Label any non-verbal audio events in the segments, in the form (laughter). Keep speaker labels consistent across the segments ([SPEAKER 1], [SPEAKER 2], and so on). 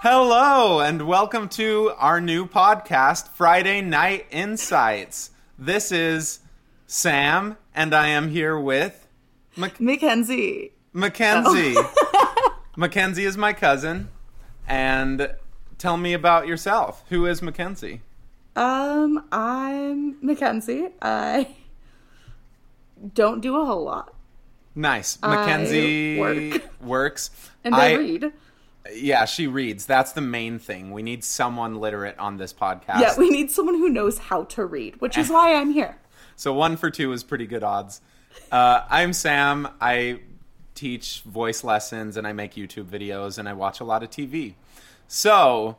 [SPEAKER 1] Hello, and welcome to our new podcast, Friday Night Insights. This is Sam, and I am here with Mac-
[SPEAKER 2] Mackenzie.
[SPEAKER 1] Mackenzie. (laughs) Mackenzie is my cousin, and tell me about yourself. Who is Mackenzie?
[SPEAKER 2] Um, I'm Mackenzie. I don't do a whole lot.
[SPEAKER 1] Nice.
[SPEAKER 2] I
[SPEAKER 1] Mackenzie
[SPEAKER 2] work.
[SPEAKER 1] works.
[SPEAKER 2] And I, read.
[SPEAKER 1] Yeah, she reads. That's the main thing. We need someone literate on this podcast.
[SPEAKER 2] Yeah, we need someone who knows how to read, which is why I'm here. (laughs)
[SPEAKER 1] So one for two is pretty good odds. Uh, I'm Sam. I teach voice lessons and I make YouTube videos and I watch a lot of TV. So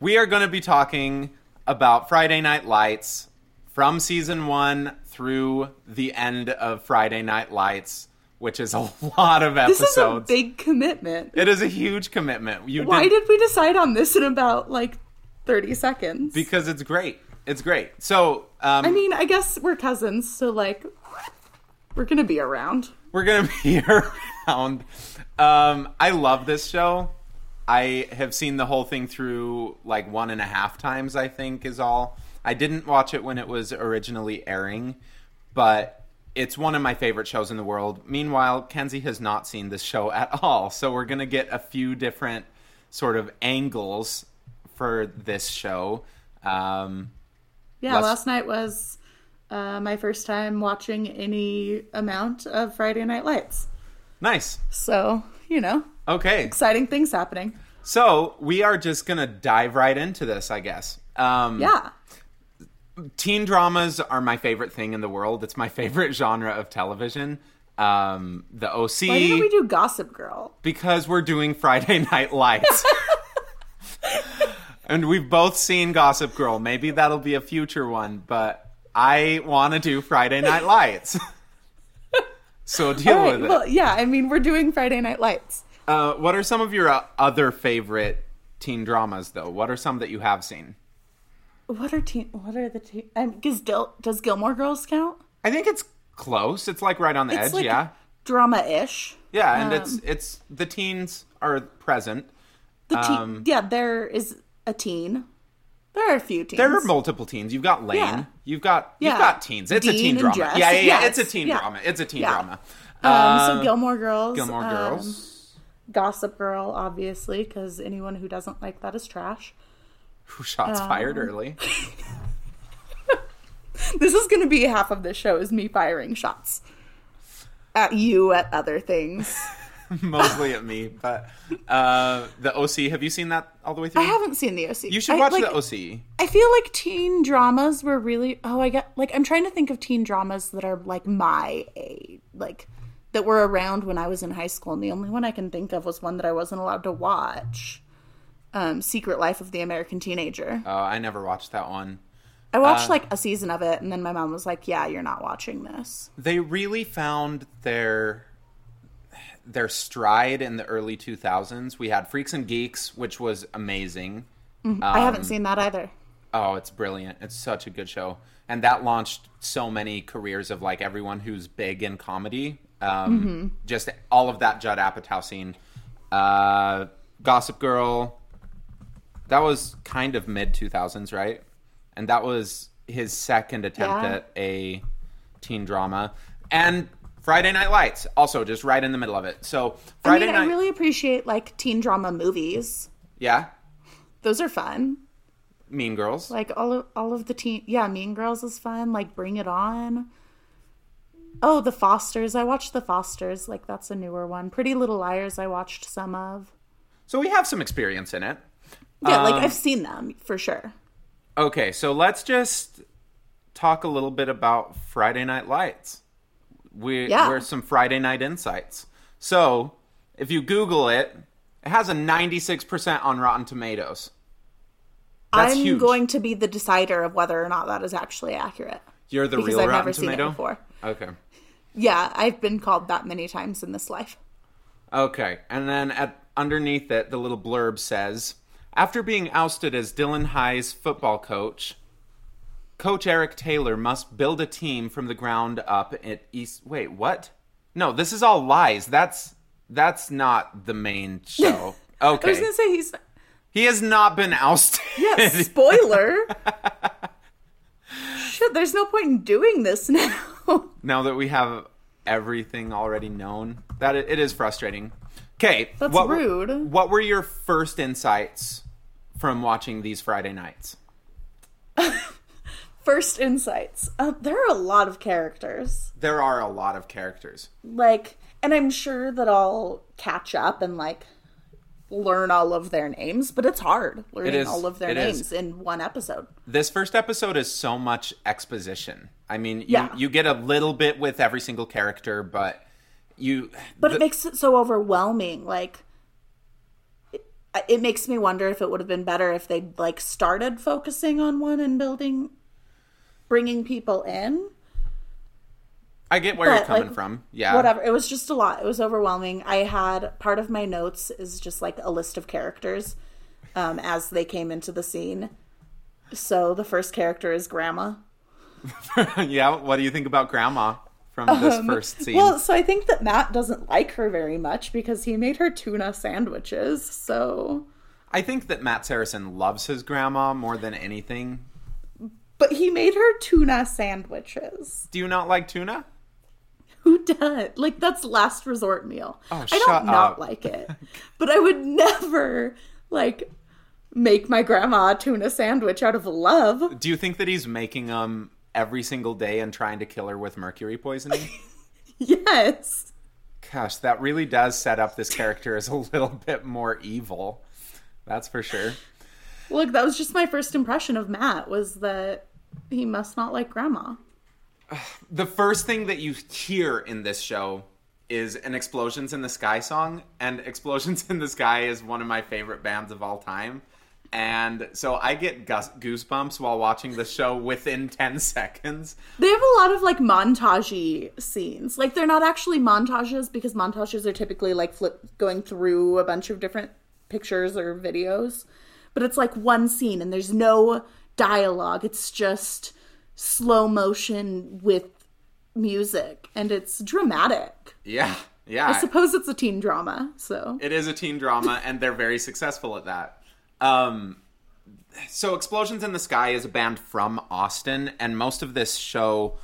[SPEAKER 1] we are going to be talking about Friday Night Lights from season one through the end of Friday Night Lights, which is a (laughs) lot of episodes.
[SPEAKER 2] This is a big commitment.
[SPEAKER 1] it is a huge commitment. You
[SPEAKER 2] Why
[SPEAKER 1] did-
[SPEAKER 2] did we decide on this in about like 30 seconds?
[SPEAKER 1] because it's great. It's great. So um,
[SPEAKER 2] I mean, I guess we're cousins, so like we're gonna be around.
[SPEAKER 1] we're gonna (laughs) be around. Um, I love this show. I have seen the whole thing through like one and a half times. I think is all. I didn't watch it when it was originally airing, but it's one of my favorite shows in the world. Meanwhile, Kenzie has not seen this show at all, so we're gonna get a few different sort of angles for this show. Um,
[SPEAKER 2] Yeah,
[SPEAKER 1] Let's-
[SPEAKER 2] last night was uh, my first time watching any amount of Friday Night Lights.
[SPEAKER 1] nice.
[SPEAKER 2] So, you know,
[SPEAKER 1] Okay.
[SPEAKER 2] exciting things happening.
[SPEAKER 1] So we are just gonna dive right into this, I guess. Um,
[SPEAKER 2] Yeah.
[SPEAKER 1] Teen dramas are my favorite thing in the world. It's my favorite (laughs) genre of television. Um, the OC
[SPEAKER 2] Why didn't we do Gossip Girl?
[SPEAKER 1] because we're doing Friday Night Lights. (laughs) and we've both seen Gossip Girl. Maybe that'll be a future one, but I want to do Friday Night Lights. (laughs) so deal
[SPEAKER 2] right,
[SPEAKER 1] with it.
[SPEAKER 2] well, yeah, I mean, we're doing Friday Night Lights.
[SPEAKER 1] Uh, what are some of your uh, other favorite teen dramas, though? What are some that you have seen?
[SPEAKER 2] What are teen? What are the teen? Um, does, Gil, does Gilmore Girls count?
[SPEAKER 1] I think it's close. It's like right on the
[SPEAKER 2] It's
[SPEAKER 1] edge,
[SPEAKER 2] like
[SPEAKER 1] yeah.
[SPEAKER 2] drama-ish.
[SPEAKER 1] Yeah, and it's
[SPEAKER 2] Um,
[SPEAKER 1] it's the teens are present.
[SPEAKER 2] The teen,
[SPEAKER 1] Um,
[SPEAKER 2] yeah, there is a teen. There are a few teens.
[SPEAKER 1] There are multiple teens. You've got Lane.
[SPEAKER 2] Yeah.
[SPEAKER 1] You've got you've
[SPEAKER 2] Yeah.
[SPEAKER 1] got teens. It's a teen drama. Yeah, yeah, yeah.
[SPEAKER 2] Yeah,
[SPEAKER 1] It's a teen drama. It's a teen drama.
[SPEAKER 2] Um,
[SPEAKER 1] Uh,
[SPEAKER 2] so Gilmore Girls.
[SPEAKER 1] Gilmore
[SPEAKER 2] um,
[SPEAKER 1] Girls.
[SPEAKER 2] Gossip Girl, obviously, because anyone who doesn't like that is trash.
[SPEAKER 1] Who shots fired
[SPEAKER 2] um,
[SPEAKER 1] early? (laughs)
[SPEAKER 2] This is going to be half of this show is me firing shots at you at other things. (laughs)
[SPEAKER 1] Mostly at me, but uh, the OC. Have you seen that all the way through?
[SPEAKER 2] I haven't seen the OC.
[SPEAKER 1] You should
[SPEAKER 2] I,
[SPEAKER 1] watch
[SPEAKER 2] like,
[SPEAKER 1] the OC.
[SPEAKER 2] I feel like teen dramas were really. Oh, I got like I'm trying to think of teen dramas that are like my age, like that were around when I was in high school, and the only one I can think of was one that I wasn't allowed to watch. Um, Secret Life of the American Teenager.
[SPEAKER 1] Oh, I never watched that one.
[SPEAKER 2] I watched
[SPEAKER 1] Uh,
[SPEAKER 2] like a season of it, and then my mom was like, "Yeah, you're not watching this."
[SPEAKER 1] They really found their their stride in the early 2000s. We had Freaks and Geeks, which was amazing.
[SPEAKER 2] I haven't seen that either.
[SPEAKER 1] Oh, it's brilliant. It's such a good show. And that launched so many careers of like everyone who's big in comedy. Um, Just all of that Judd Apatow scene. Uh, Gossip Girl. That was kind of mid 2000s, right? And that was his second attempt
[SPEAKER 2] Yeah.
[SPEAKER 1] at a teen drama. And Friday Night Lights, also just right in the middle of it. So
[SPEAKER 2] I
[SPEAKER 1] Friday
[SPEAKER 2] mean,
[SPEAKER 1] night,
[SPEAKER 2] I really appreciate like teen drama movies.
[SPEAKER 1] yeah,
[SPEAKER 2] Those are fun.
[SPEAKER 1] Mean Girls.
[SPEAKER 2] Like all of all of the teen, yeah, Mean Girls is fun. Like Bring It On. Oh, The Fosters. I watched The Fosters. Like that's a newer one. Pretty Little Liars. I watched some of.
[SPEAKER 1] So we have some experience in it.
[SPEAKER 2] Yeah, like
[SPEAKER 1] Um,
[SPEAKER 2] I've seen them for sure.
[SPEAKER 1] Okay, so let's just talk a little bit about Friday Night Lights. We
[SPEAKER 2] Yeah.
[SPEAKER 1] we're some Friday Night Insights. So, if you Google it, it has a 96% on Rotten Tomatoes. That's
[SPEAKER 2] I'm
[SPEAKER 1] huge.
[SPEAKER 2] going to be the decider of whether or not that is actually accurate.
[SPEAKER 1] You're the
[SPEAKER 2] because
[SPEAKER 1] real
[SPEAKER 2] I've
[SPEAKER 1] Rotten
[SPEAKER 2] never seen
[SPEAKER 1] Tomato.
[SPEAKER 2] it before.
[SPEAKER 1] Okay.
[SPEAKER 2] Yeah, I've been called that many times in this life.
[SPEAKER 1] Okay, and then at underneath it, the little blurb says, after being ousted as Dillon High's football coach, Coach Eric Taylor must build a team from the ground up at East. Wait, what? No, this is all lies. That's that's not the main show. (laughs) Okay.
[SPEAKER 2] I was gonna say he's
[SPEAKER 1] He has not been ousted.
[SPEAKER 2] Yes, (laughs) spoiler. (laughs) Shit, there's no point in doing this now.
[SPEAKER 1] now that we have everything already known, that it, it is frustrating. Okay,
[SPEAKER 2] That's
[SPEAKER 1] what, were-
[SPEAKER 2] rude.
[SPEAKER 1] What were your first insights from watching these Friday nights? (laughs)
[SPEAKER 2] First insights. Uh, there are a lot of characters.
[SPEAKER 1] There are a lot of characters.
[SPEAKER 2] Like, and I'm sure that I'll catch up and like learn all of their names, but it's hard learning all of their
[SPEAKER 1] It is.
[SPEAKER 2] names in one episode.
[SPEAKER 1] This first episode is so much exposition. I mean, you,
[SPEAKER 2] Yeah.
[SPEAKER 1] you get a little bit with every single character, but you.
[SPEAKER 2] But
[SPEAKER 1] the-
[SPEAKER 2] it makes it so overwhelming. Like, it, it makes me wonder if it would have been better if they'd like started focusing on one and building, bringing people in.
[SPEAKER 1] I get where you're coming
[SPEAKER 2] like,
[SPEAKER 1] from. Yeah.
[SPEAKER 2] Whatever. It was just a lot. It was overwhelming. I had part of my notes is just like a list of characters um, as they came into the scene. So the first character is Grandma. (laughs)
[SPEAKER 1] yeah. What do you think about Grandma from this first scene?
[SPEAKER 2] Um, Well, so I think that Matt doesn't like her very much because he made her tuna sandwiches. So,
[SPEAKER 1] I think that Matt Saracen loves his grandma more than anything.
[SPEAKER 2] but he made her tuna sandwiches.
[SPEAKER 1] Do you not like tuna?
[SPEAKER 2] Who does? Like that's last resort meal.
[SPEAKER 1] Oh,
[SPEAKER 2] I don't not like it, but I would never like make my grandma a tuna sandwich out of love.
[SPEAKER 1] Do you think that he's making them every single day and trying to kill her with mercury poisoning? (laughs)
[SPEAKER 2] Yes.
[SPEAKER 1] Gosh, that really does set up this character as a little bit more evil. That's for sure.
[SPEAKER 2] Look, that was just my first impression of Matt was that he must not like grandma.
[SPEAKER 1] The first thing that you hear in this show is an Explosions in the Sky song, and Explosions in the Sky is one of my favorite bands of all time. And so I get goosebumps while watching the show within (laughs) 10 seconds.
[SPEAKER 2] They have a lot of like montagey scenes. Like they're not actually montages because montages are typically like flip going through a bunch of different pictures or videos. But it's like one scene and there's no dialogue. It's just slow motion with music and it's dramatic.
[SPEAKER 1] Yeah, yeah.
[SPEAKER 2] I suppose it's a teen drama, so
[SPEAKER 1] It is a teen drama, and they're very successful at that. Um, so, Explosions in the Sky is a band from Austin, and most of this show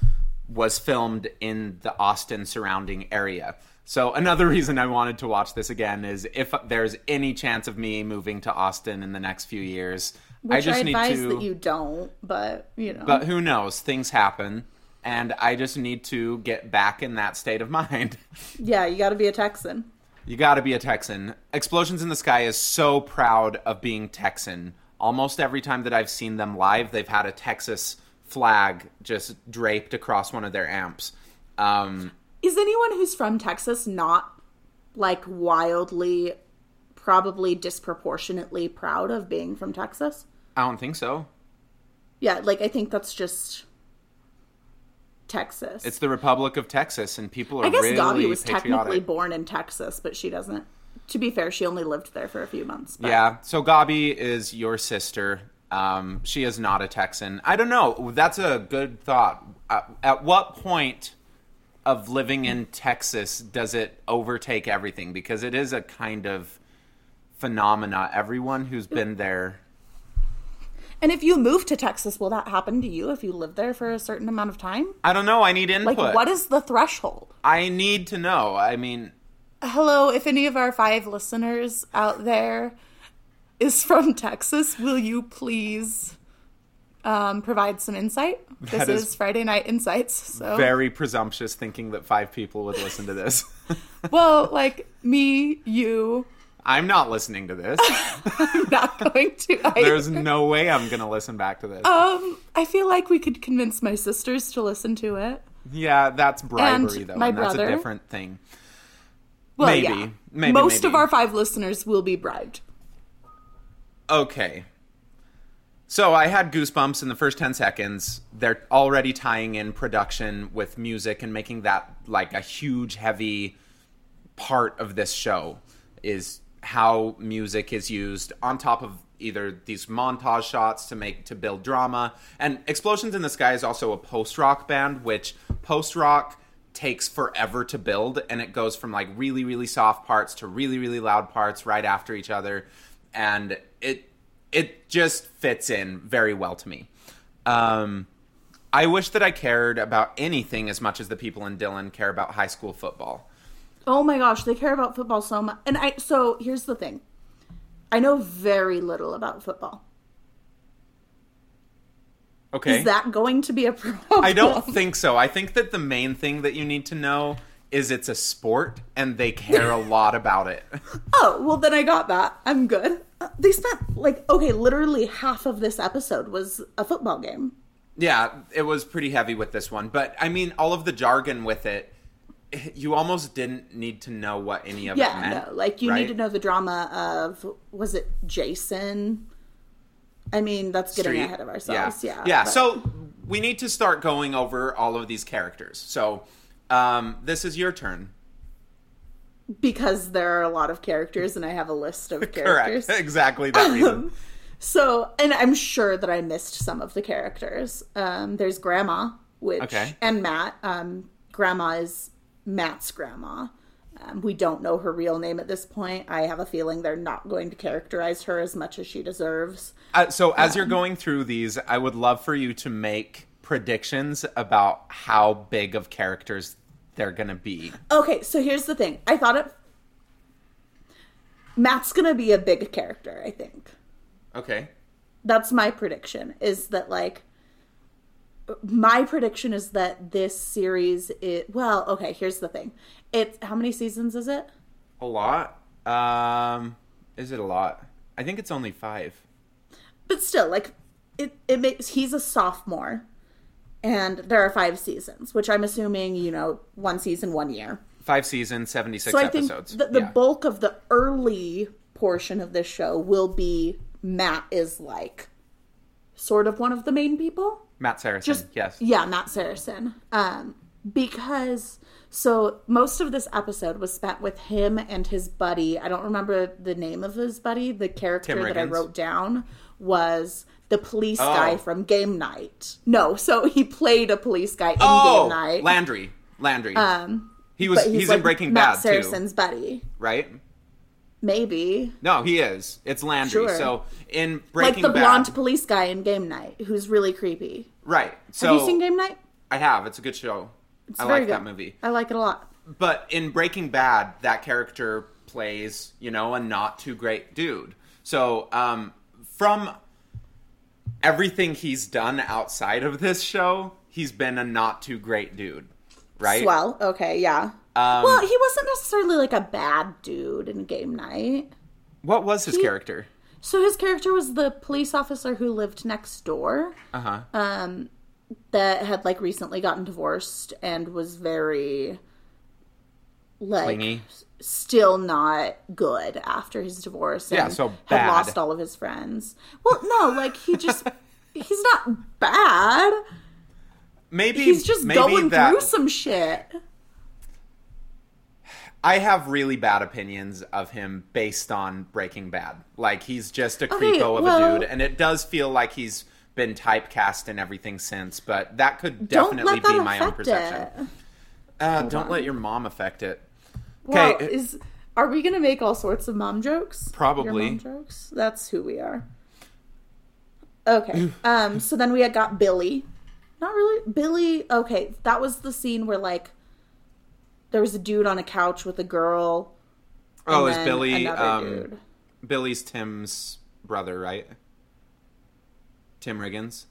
[SPEAKER 1] was filmed in the Austin surrounding area. So, another (laughs) reason I wanted to watch this again is if there's any chance of me moving to Austin in the next few years, I
[SPEAKER 2] which I,
[SPEAKER 1] just need
[SPEAKER 2] advise
[SPEAKER 1] to.
[SPEAKER 2] that you don't, but you know.
[SPEAKER 1] But who knows? Things happen, and I just need to get back in that state of (laughs) mind.
[SPEAKER 2] yeah, you got to be a Texan.
[SPEAKER 1] You got to be a Texan. Explosions in the Sky is so proud of being Texan. Almost every time that I've seen them live, they've had a Texas flag just draped across one of their amps. Um,
[SPEAKER 2] Is anyone who's from Texas not like wildly, probably disproportionately proud of being from Texas?
[SPEAKER 1] I don't think so.
[SPEAKER 2] Yeah, like I think that's just Texas.
[SPEAKER 1] It's the Republic of Texas, and people are
[SPEAKER 2] I guess
[SPEAKER 1] really
[SPEAKER 2] Gabi was
[SPEAKER 1] patriotic.
[SPEAKER 2] technically born in Texas, but she doesn't. To be fair, she only lived there for a few months. But
[SPEAKER 1] Yeah. So Gabi is your sister. Um, she is not a Texan. I don't know. That's a good thought. Uh, at what point of living in Texas does it overtake everything? Because it is a kind of phenomena. Everyone who's been there.
[SPEAKER 2] And if you move to Texas, will that happen to you if you live there for a certain amount of time?
[SPEAKER 1] I don't know. I need input.
[SPEAKER 2] Like, what is the threshold?
[SPEAKER 1] I need to know. I mean,
[SPEAKER 2] Hello, if any of our five listeners out there is from Texas, will you please um, provide some insight? This
[SPEAKER 1] is
[SPEAKER 2] is, Friday Night Insights. So,
[SPEAKER 1] very presumptuous thinking that five people would listen to this.
[SPEAKER 2] well, like me, you,
[SPEAKER 1] I'm not listening to this. (laughs)
[SPEAKER 2] I'm not going to. (laughs) Either.
[SPEAKER 1] There's no way I'm going to listen back to this.
[SPEAKER 2] Um, I feel like we could convince my sisters to listen to it.
[SPEAKER 1] Yeah, that's bribery
[SPEAKER 2] And
[SPEAKER 1] though,
[SPEAKER 2] my
[SPEAKER 1] and that's a different thing.
[SPEAKER 2] Well,
[SPEAKER 1] Maybe.
[SPEAKER 2] yeah.
[SPEAKER 1] Maybe,
[SPEAKER 2] Most of our five listeners will be bribed.
[SPEAKER 1] Okay. So I had goosebumps in the first 10 seconds. They're already tying in production with music and making that like a huge heavy part of this show is how music is used on top of either these montage shots to make to build drama and explosions in the sky is also a post-rock band which post-rock takes forever to build and it goes from like really really soft parts to really really loud parts right after each other and it it just fits in very well to me. Um, I wish that I cared about anything as much as the people in Dillon care about high school football.
[SPEAKER 2] Oh my gosh, they care about football so much. And I so here's the thing. I know very little about football.
[SPEAKER 1] Okay.
[SPEAKER 2] Is that going to be a (laughs) problem?
[SPEAKER 1] I don't think so. I think that the main thing that you need to know is it's a sport and they care a lot about it. (laughs)
[SPEAKER 2] Oh, well then I got that. I'm good. Uh, They spent like okay, literally half of this episode was a football game.
[SPEAKER 1] Yeah, it was pretty heavy with this one, but I mean all of the jargon with it (laughs) you almost didn't need to know what any of it
[SPEAKER 2] Yeah,
[SPEAKER 1] meant.
[SPEAKER 2] no, like you
[SPEAKER 1] right?
[SPEAKER 2] need to know the drama of was it Jason? I mean, that's getting
[SPEAKER 1] Street.
[SPEAKER 2] ahead of ourselves. Yeah,
[SPEAKER 1] Yeah.
[SPEAKER 2] but-
[SPEAKER 1] So we need to start going over all of these characters. So um, this is your turn.
[SPEAKER 2] because there are a lot of characters and I have a list of (laughs) characters.
[SPEAKER 1] Correct. (laughs) Exactly that reason.
[SPEAKER 2] So, and I'm sure that I missed some of the characters. Um, there's Grandma, which
[SPEAKER 1] Okay.
[SPEAKER 2] and Matt. Um, grandma is Matt's grandma. Um, we don't know her real name at this point. I have a feeling they're not going to characterize her as much as she deserves.
[SPEAKER 1] Uh, so as you're going through these, I would love for you to make predictions about how big of characters they're going to be.
[SPEAKER 2] Okay, so here's the thing. I thought it. Matt's gonna be a big character. I think.
[SPEAKER 1] Okay.
[SPEAKER 2] that's my prediction is that like my prediction is that this series is well okay here's the thing it's how many seasons is it
[SPEAKER 1] A lot. Um, is it a lot? I think it's only five.
[SPEAKER 2] but still like it it makes he's a sophomore and there are five seasons which i'm assuming you know one season one year
[SPEAKER 1] Five seasons, seventy-six
[SPEAKER 2] so i think
[SPEAKER 1] episodes.
[SPEAKER 2] the, the
[SPEAKER 1] Yeah.
[SPEAKER 2] bulk of the early portion of this show will be matt is like sort of one of the main people
[SPEAKER 1] Matt Saracen.
[SPEAKER 2] just
[SPEAKER 1] yes.
[SPEAKER 2] yeah matt saracen um because so most of this episode was spent with him and his buddy i don't remember the name of his buddy the character that i wrote down was the police
[SPEAKER 1] Oh.
[SPEAKER 2] guy from game night no so he played a police guy in
[SPEAKER 1] Oh,
[SPEAKER 2] game night
[SPEAKER 1] Landry. Landry.
[SPEAKER 2] um
[SPEAKER 1] he was.
[SPEAKER 2] but
[SPEAKER 1] He's,
[SPEAKER 2] like
[SPEAKER 1] in Breaking
[SPEAKER 2] matt
[SPEAKER 1] Bad
[SPEAKER 2] saracen's buddy
[SPEAKER 1] right?
[SPEAKER 2] Maybe
[SPEAKER 1] No, he is. It's Landry.
[SPEAKER 2] Sure.
[SPEAKER 1] So in Breaking Bad.
[SPEAKER 2] like the
[SPEAKER 1] Bad,
[SPEAKER 2] blonde police guy in game night who's really creepy
[SPEAKER 1] right? So
[SPEAKER 2] have you seen game night
[SPEAKER 1] I have. It's a good show.
[SPEAKER 2] it's
[SPEAKER 1] I
[SPEAKER 2] very
[SPEAKER 1] like
[SPEAKER 2] good
[SPEAKER 1] that movie.
[SPEAKER 2] i like it a lot
[SPEAKER 1] But in Breaking Bad, that character plays, you know, a not too great dude. So, um, from everything he's done outside of this show, he's been a not too great dude, right?
[SPEAKER 2] Swell. Okay, yeah.
[SPEAKER 1] Um,
[SPEAKER 2] well, he wasn't necessarily like a bad dude in game night.
[SPEAKER 1] What was his character?
[SPEAKER 2] So his character was the police officer who lived next door
[SPEAKER 1] Uh huh.
[SPEAKER 2] um, that had like recently gotten divorced and was very like
[SPEAKER 1] Clingy.
[SPEAKER 2] still not good after his divorce. And
[SPEAKER 1] Yeah, so
[SPEAKER 2] had
[SPEAKER 1] bad.
[SPEAKER 2] lost all of his friends. Well, no, like he just (laughs) he's not bad.
[SPEAKER 1] Maybe
[SPEAKER 2] He's just
[SPEAKER 1] maybe
[SPEAKER 2] going
[SPEAKER 1] that,
[SPEAKER 2] through some shit.
[SPEAKER 1] I have really bad opinions of him based on Breaking Bad. Like he's just a
[SPEAKER 2] Okay,
[SPEAKER 1] creepo of
[SPEAKER 2] well-
[SPEAKER 1] a dude, and it does feel like he's been typecast and everything since. But that could definitely
[SPEAKER 2] that
[SPEAKER 1] be my own perception. Uh, don't
[SPEAKER 2] on.
[SPEAKER 1] let your mom affect it.
[SPEAKER 2] Well,
[SPEAKER 1] Okay,
[SPEAKER 2] is are we gonna make all sorts of mom jokes?
[SPEAKER 1] Probably.
[SPEAKER 2] Mom jokes. That's who we are. Okay. um. So then we had got Billy. Not really Billy. Okay, that was the scene where like there was a dude on a couch with a girl.
[SPEAKER 1] oh, is Billy um,
[SPEAKER 2] dude.
[SPEAKER 1] Billy's Tim's brother, right? Tim Riggins.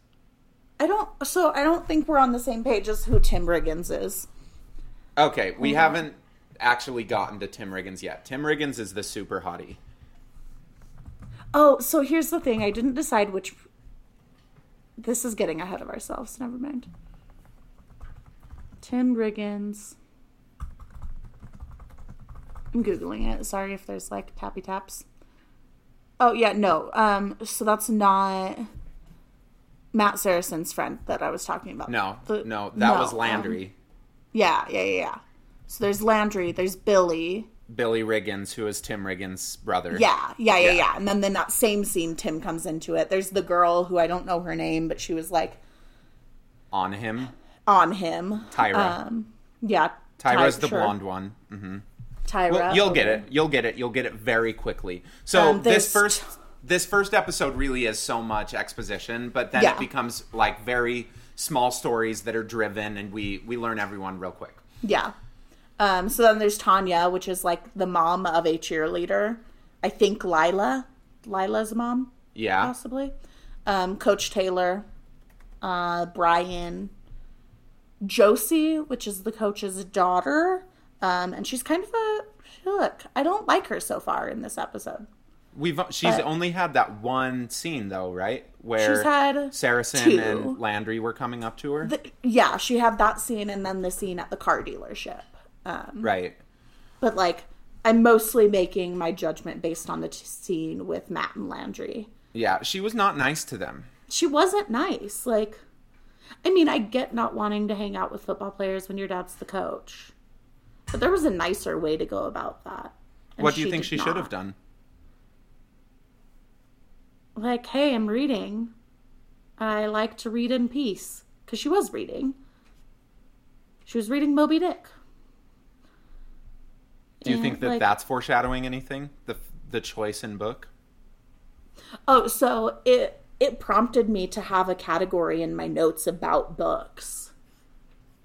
[SPEAKER 2] I don't. So I don't think we're on the same page as who Tim Riggins is.
[SPEAKER 1] Okay, we
[SPEAKER 2] Mhm.
[SPEAKER 1] haven't actually gotten to Tim Riggins yet. Tim Riggins is the super hottie.
[SPEAKER 2] Oh, so here's the thing. I didn't decide which. This is getting ahead of ourselves. Never mind. Tim Riggins. I'm googling it. Sorry if there's like tappy taps. Oh yeah, no. Um, so that's not Matt Saracen's friend that I was talking about.
[SPEAKER 1] No,
[SPEAKER 2] The-
[SPEAKER 1] no, that
[SPEAKER 2] no,
[SPEAKER 1] was
[SPEAKER 2] um,
[SPEAKER 1] Landry.
[SPEAKER 2] yeah, yeah, yeah, yeah. So there's Landry. There's Billy.
[SPEAKER 1] Billy Riggins, who is Tim Riggins' brother.
[SPEAKER 2] Yeah, yeah, yeah,
[SPEAKER 1] Yeah.
[SPEAKER 2] yeah. And then then that same scene, Tim comes into it. There's the girl who I don't know her name, but she was like
[SPEAKER 1] On him.
[SPEAKER 2] on him.
[SPEAKER 1] Tyra.
[SPEAKER 2] Um, yeah.
[SPEAKER 1] Tyra's
[SPEAKER 2] Ty-
[SPEAKER 1] the
[SPEAKER 2] sure.
[SPEAKER 1] blonde one. hmm
[SPEAKER 2] Tyra.
[SPEAKER 1] Well, you'll get it. You'll get it. You'll get it very quickly. So
[SPEAKER 2] Um,
[SPEAKER 1] this first this first episode really is so much exposition, but then
[SPEAKER 2] Yeah.
[SPEAKER 1] it becomes like very small stories that are driven, and we we learn everyone real quick.
[SPEAKER 2] Yeah. Um, so then there's Tanya, which is like the mom of a cheerleader. I think Lila. Lila's mom,
[SPEAKER 1] Yeah,
[SPEAKER 2] possibly. Um, Coach Taylor, uh, Brian, Josie, which is the coach's daughter. Um, and she's kind of a look. I don't like her so far in this episode.
[SPEAKER 1] we've she's
[SPEAKER 2] But-
[SPEAKER 1] only had that one scene though, right? Where
[SPEAKER 2] She's had
[SPEAKER 1] Saracen
[SPEAKER 2] two.
[SPEAKER 1] and Landry were coming up to her,
[SPEAKER 2] The, yeah, she had that scene and then the scene at the car dealership. Um,
[SPEAKER 1] right?
[SPEAKER 2] but like, I'm mostly making my judgment based on the t- scene with Matt and Landry.
[SPEAKER 1] Yeah, she was not nice to them.
[SPEAKER 2] she wasn't nice. Like, I mean, I get not wanting to hang out with football players when your dad's the coach, but there was a nicer way to go about that.
[SPEAKER 1] what do you think she should have done?
[SPEAKER 2] Like, hey, I'm reading. I like to read in peace because she was reading. She was reading Moby Dick.
[SPEAKER 1] Do you
[SPEAKER 2] And,
[SPEAKER 1] think that
[SPEAKER 2] like-
[SPEAKER 1] that's foreshadowing anything? The the choice in book.
[SPEAKER 2] Oh, so it it prompted me to have a category in my notes about books.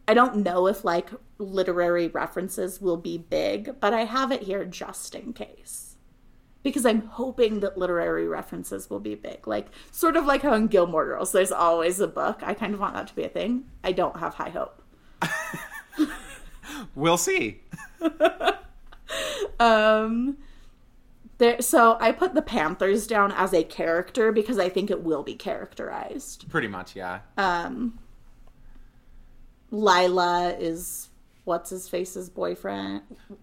[SPEAKER 2] I don't know if like literary references will be big, but I have it here just in case. Because I'm hoping that literary references will be big. Like sort of like how in Gilmore Girls there's always a book. I kind of want that to be a thing. I don't have high hope. (laughs)
[SPEAKER 1] We'll see. (laughs)
[SPEAKER 2] Um there so I put the Panthers down as a character because I think it will be characterized.
[SPEAKER 1] Pretty much, yeah.
[SPEAKER 2] Um, Lila is what's his face's boyfriend.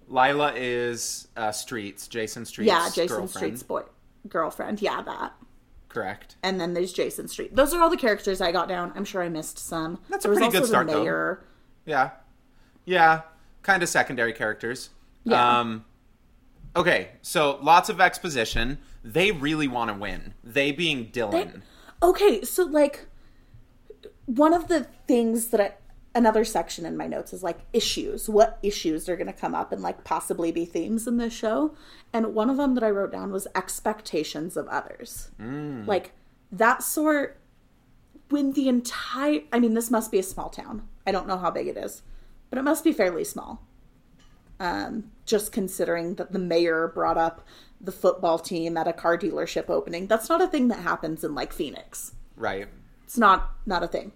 [SPEAKER 1] Lila is uh, Streets, Jason Streets.
[SPEAKER 2] yeah, Jason
[SPEAKER 1] girlfriend.
[SPEAKER 2] Street's boy girlfriend. Yeah, that.
[SPEAKER 1] Correct.
[SPEAKER 2] And then there's Jason Street. Those are all the characters I got down. I'm sure I missed some.
[SPEAKER 1] That's a
[SPEAKER 2] There was
[SPEAKER 1] pretty good
[SPEAKER 2] the
[SPEAKER 1] start, though.
[SPEAKER 2] mayor.
[SPEAKER 1] Yeah. Yeah. Kind of secondary characters.
[SPEAKER 2] Yeah.
[SPEAKER 1] Um, okay, so lots of exposition. They really want to win. They being Dillon.
[SPEAKER 2] Okay, so like one of the things that I another section in my notes is like issues. What issues are going to come up and like possibly be themes in this show? And one of them that I wrote down was expectations of others. Like that sort when the entire I mean this must be a small town. I don't know how big it is, but it must be fairly small. Um just considering that the mayor brought up the football team at a car dealership opening. That's not a thing that happens in like Phoenix.
[SPEAKER 1] right.
[SPEAKER 2] It's not not a thing.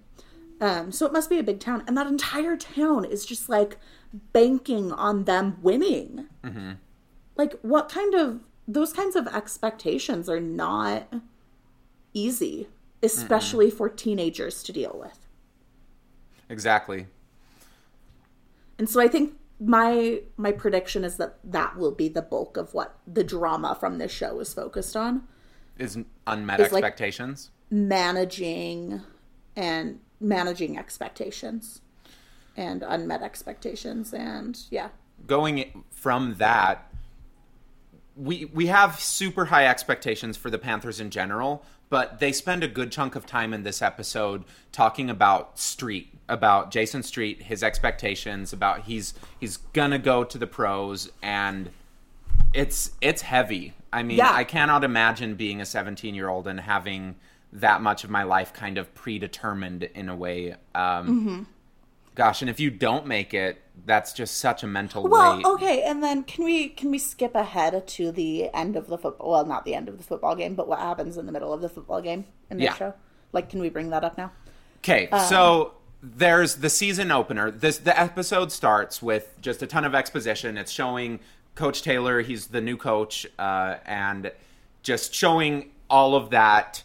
[SPEAKER 2] Um, so it must be a big town, and that entire town is just like banking on them winning. Like, what kind of those kinds of expectations are not easy, especially for teenagers to deal with.
[SPEAKER 1] Exactly.
[SPEAKER 2] And so I think my my prediction is that that will be the bulk of what the drama from this show is focused on.
[SPEAKER 1] Is unmet
[SPEAKER 2] Is like-
[SPEAKER 1] expectations.
[SPEAKER 2] managing and managing expectations and unmet expectations and yeah
[SPEAKER 1] going from that we we have super high expectations for the Panthers in general, but they spend a good chunk of time in this episode talking about Street, about Jason Street, his expectations, about he's he's gonna go to the pros and it's it's heavy. I mean,
[SPEAKER 2] Yeah.
[SPEAKER 1] I cannot imagine being a 17-year-old and having that much of my life kind of predetermined in a way. Um Gosh, and if you don't make it, that's just such a mental
[SPEAKER 2] well
[SPEAKER 1] weight.
[SPEAKER 2] okay and then can we can we skip ahead to the end of the football well not the end of the football game but what happens in the middle of the football game in this
[SPEAKER 1] Yeah.
[SPEAKER 2] show like can we bring that up now
[SPEAKER 1] Okay, so there's the season opener. This the episode starts with just a ton of exposition. It's showing Coach Taylor, he's the new coach, uh, and just showing all of that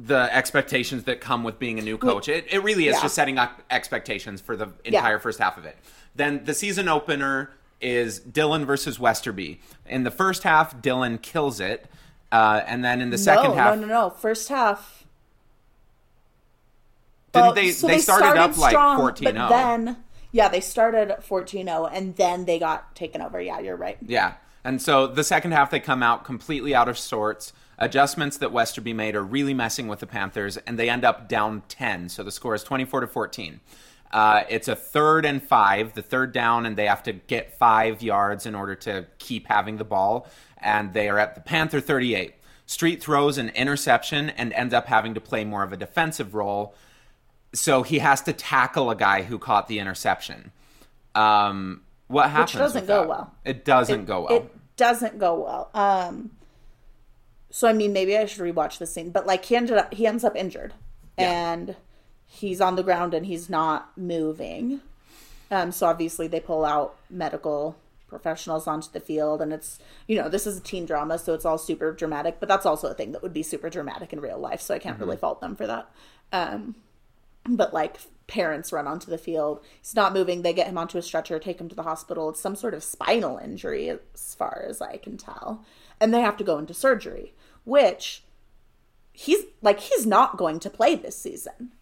[SPEAKER 1] the expectations that come with being a new coach. It, it really is
[SPEAKER 2] Yeah.
[SPEAKER 1] just setting up expectations for the entire first half of it. Then the season opener is Dillon versus Westerby. In the first half, Dillon kills it. Uh, and then in the second
[SPEAKER 2] no,
[SPEAKER 1] half,
[SPEAKER 2] no no no first half
[SPEAKER 1] didn't
[SPEAKER 2] well,
[SPEAKER 1] they?
[SPEAKER 2] so
[SPEAKER 1] they, started, up like
[SPEAKER 2] strong,
[SPEAKER 1] 14
[SPEAKER 2] but then yeah they started 14-0 and then they got taken over yeah you're right
[SPEAKER 1] Yeah. And so the second half, they come out completely out of sorts. Adjustments that Westerby made are really messing with the Panthers, and they end up down 10. So the score is 24 to 14. Uh, it's a third and five, the third down, and they have to get five yards in order to keep having the ball. And they are at the Panther 38. Street throws an interception and ends up having to play more of a defensive role. So he has to tackle a guy who caught the interception. Um, what happens?
[SPEAKER 2] It
[SPEAKER 1] doesn't
[SPEAKER 2] go
[SPEAKER 1] that?
[SPEAKER 2] well.
[SPEAKER 1] It doesn't go well.
[SPEAKER 2] It doesn't go well. Um, so I mean, maybe I should rewatch this scene. But like, he ended up, he ends up injured,
[SPEAKER 1] Yeah.
[SPEAKER 2] and he's on the ground and he's not moving. Um, so obviously they pull out medical professionals onto the field, and it's you know this is a teen drama, so it's all super dramatic. But that's also a thing that would be super dramatic in real life, so I can't really fault them for that. Um, but like parents run onto the field. He's not moving. They get him onto a stretcher take him to the hospital. It's some sort of spinal injury as far as i can tell. And they have to go into surgery which he's like he's not going to play this season.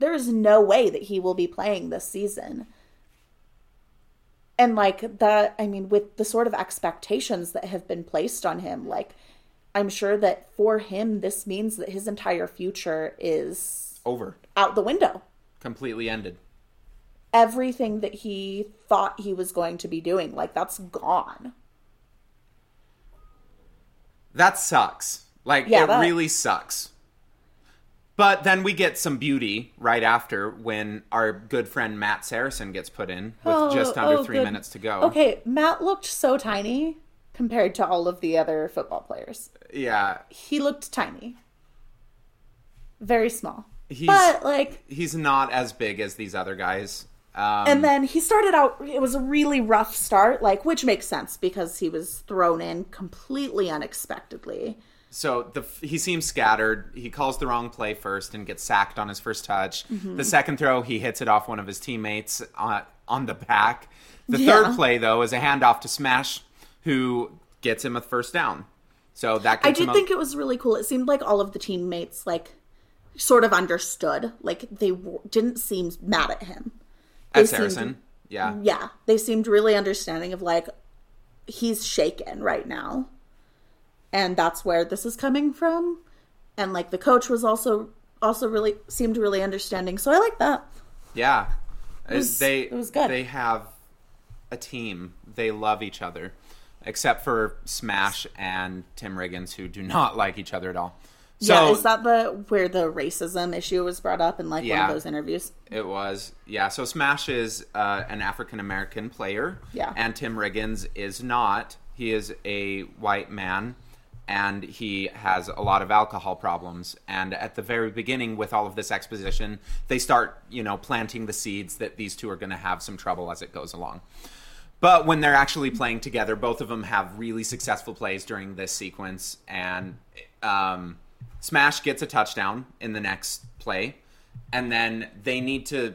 [SPEAKER 2] There is no way that he will be playing this season. And like that i mean with the sort of expectations that have been placed on him like i'm sure that for him this means that his entire future is
[SPEAKER 1] Over.
[SPEAKER 2] out the window
[SPEAKER 1] Completely ended.
[SPEAKER 2] everything that he thought he was going to be doing like that's gone
[SPEAKER 1] That sucks. Like
[SPEAKER 2] Yeah,
[SPEAKER 1] it
[SPEAKER 2] that-
[SPEAKER 1] really sucks. But then we get some beauty right after when our good friend Matt Saracen gets put in with
[SPEAKER 2] Oh,
[SPEAKER 1] just under
[SPEAKER 2] oh,
[SPEAKER 1] three
[SPEAKER 2] good.
[SPEAKER 1] minutes to go.
[SPEAKER 2] okay matt looked so tiny compared to all of the other football players
[SPEAKER 1] Yeah,
[SPEAKER 2] he looked tiny very small
[SPEAKER 1] He's-
[SPEAKER 2] but like
[SPEAKER 1] he's not as big as these other guys. Um,
[SPEAKER 2] and then he started out it was a really rough start like which makes sense because he was thrown in completely unexpectedly
[SPEAKER 1] so the he seems scattered. He calls the wrong play first and gets sacked on his first touch.
[SPEAKER 2] Mm-hmm.
[SPEAKER 1] The second throw, he hits it off one of his teammates on, on the back. The
[SPEAKER 2] Yeah.
[SPEAKER 1] third play, though, is a handoff to Smash, who gets him a first down. So that
[SPEAKER 2] I did think it was really cool. It seemed like all of the teammates like sort of understood. Like they w- didn't seem mad at him. They
[SPEAKER 1] at
[SPEAKER 2] seemed-
[SPEAKER 1] Yeah.
[SPEAKER 2] yeah, they seemed really understanding of like he's shaken right now. And that's where this is coming from. And like the coach was also also really seemed really understanding. So I like that.
[SPEAKER 1] Yeah. Uh,
[SPEAKER 2] was-
[SPEAKER 1] they
[SPEAKER 2] it was good.
[SPEAKER 1] they have a team. They love each other. Except for Smash and Tim Riggins who do not (laughs) like each other at all. So
[SPEAKER 2] yeah, is that the where the racism issue was brought up in like one of those interviews?
[SPEAKER 1] It was, yeah. So Smash is uh, an African American player,
[SPEAKER 2] Yeah.
[SPEAKER 1] and Tim Riggins is not. He is a white man, and he has a lot of alcohol problems. And at the very beginning, with all of this exposition, they start, you know, planting the seeds that these two are going to have some trouble as it goes along. But when they're actually playing together, both of them have really successful plays during this sequence, and um, Smash gets a touchdown in the next play, and then they need to.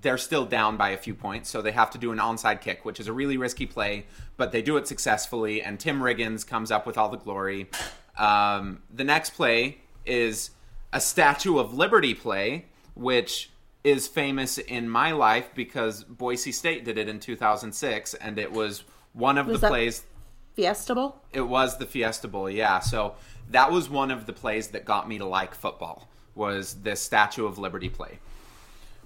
[SPEAKER 1] They're still down by a few points, so they have to do an onside kick, which is a really risky play, but they do it successfully, and Tim Riggins comes up with all the glory. Um, the next play is a Statue of Liberty play, which is famous in my life because Boise State did it in 2006, and it was one of
[SPEAKER 2] Was
[SPEAKER 1] the plays.
[SPEAKER 2] Fiesta Bowl?
[SPEAKER 1] It was the Fiesta Bowl, yeah. So that was one of the plays that got me to like football. Was this Statue of Liberty play?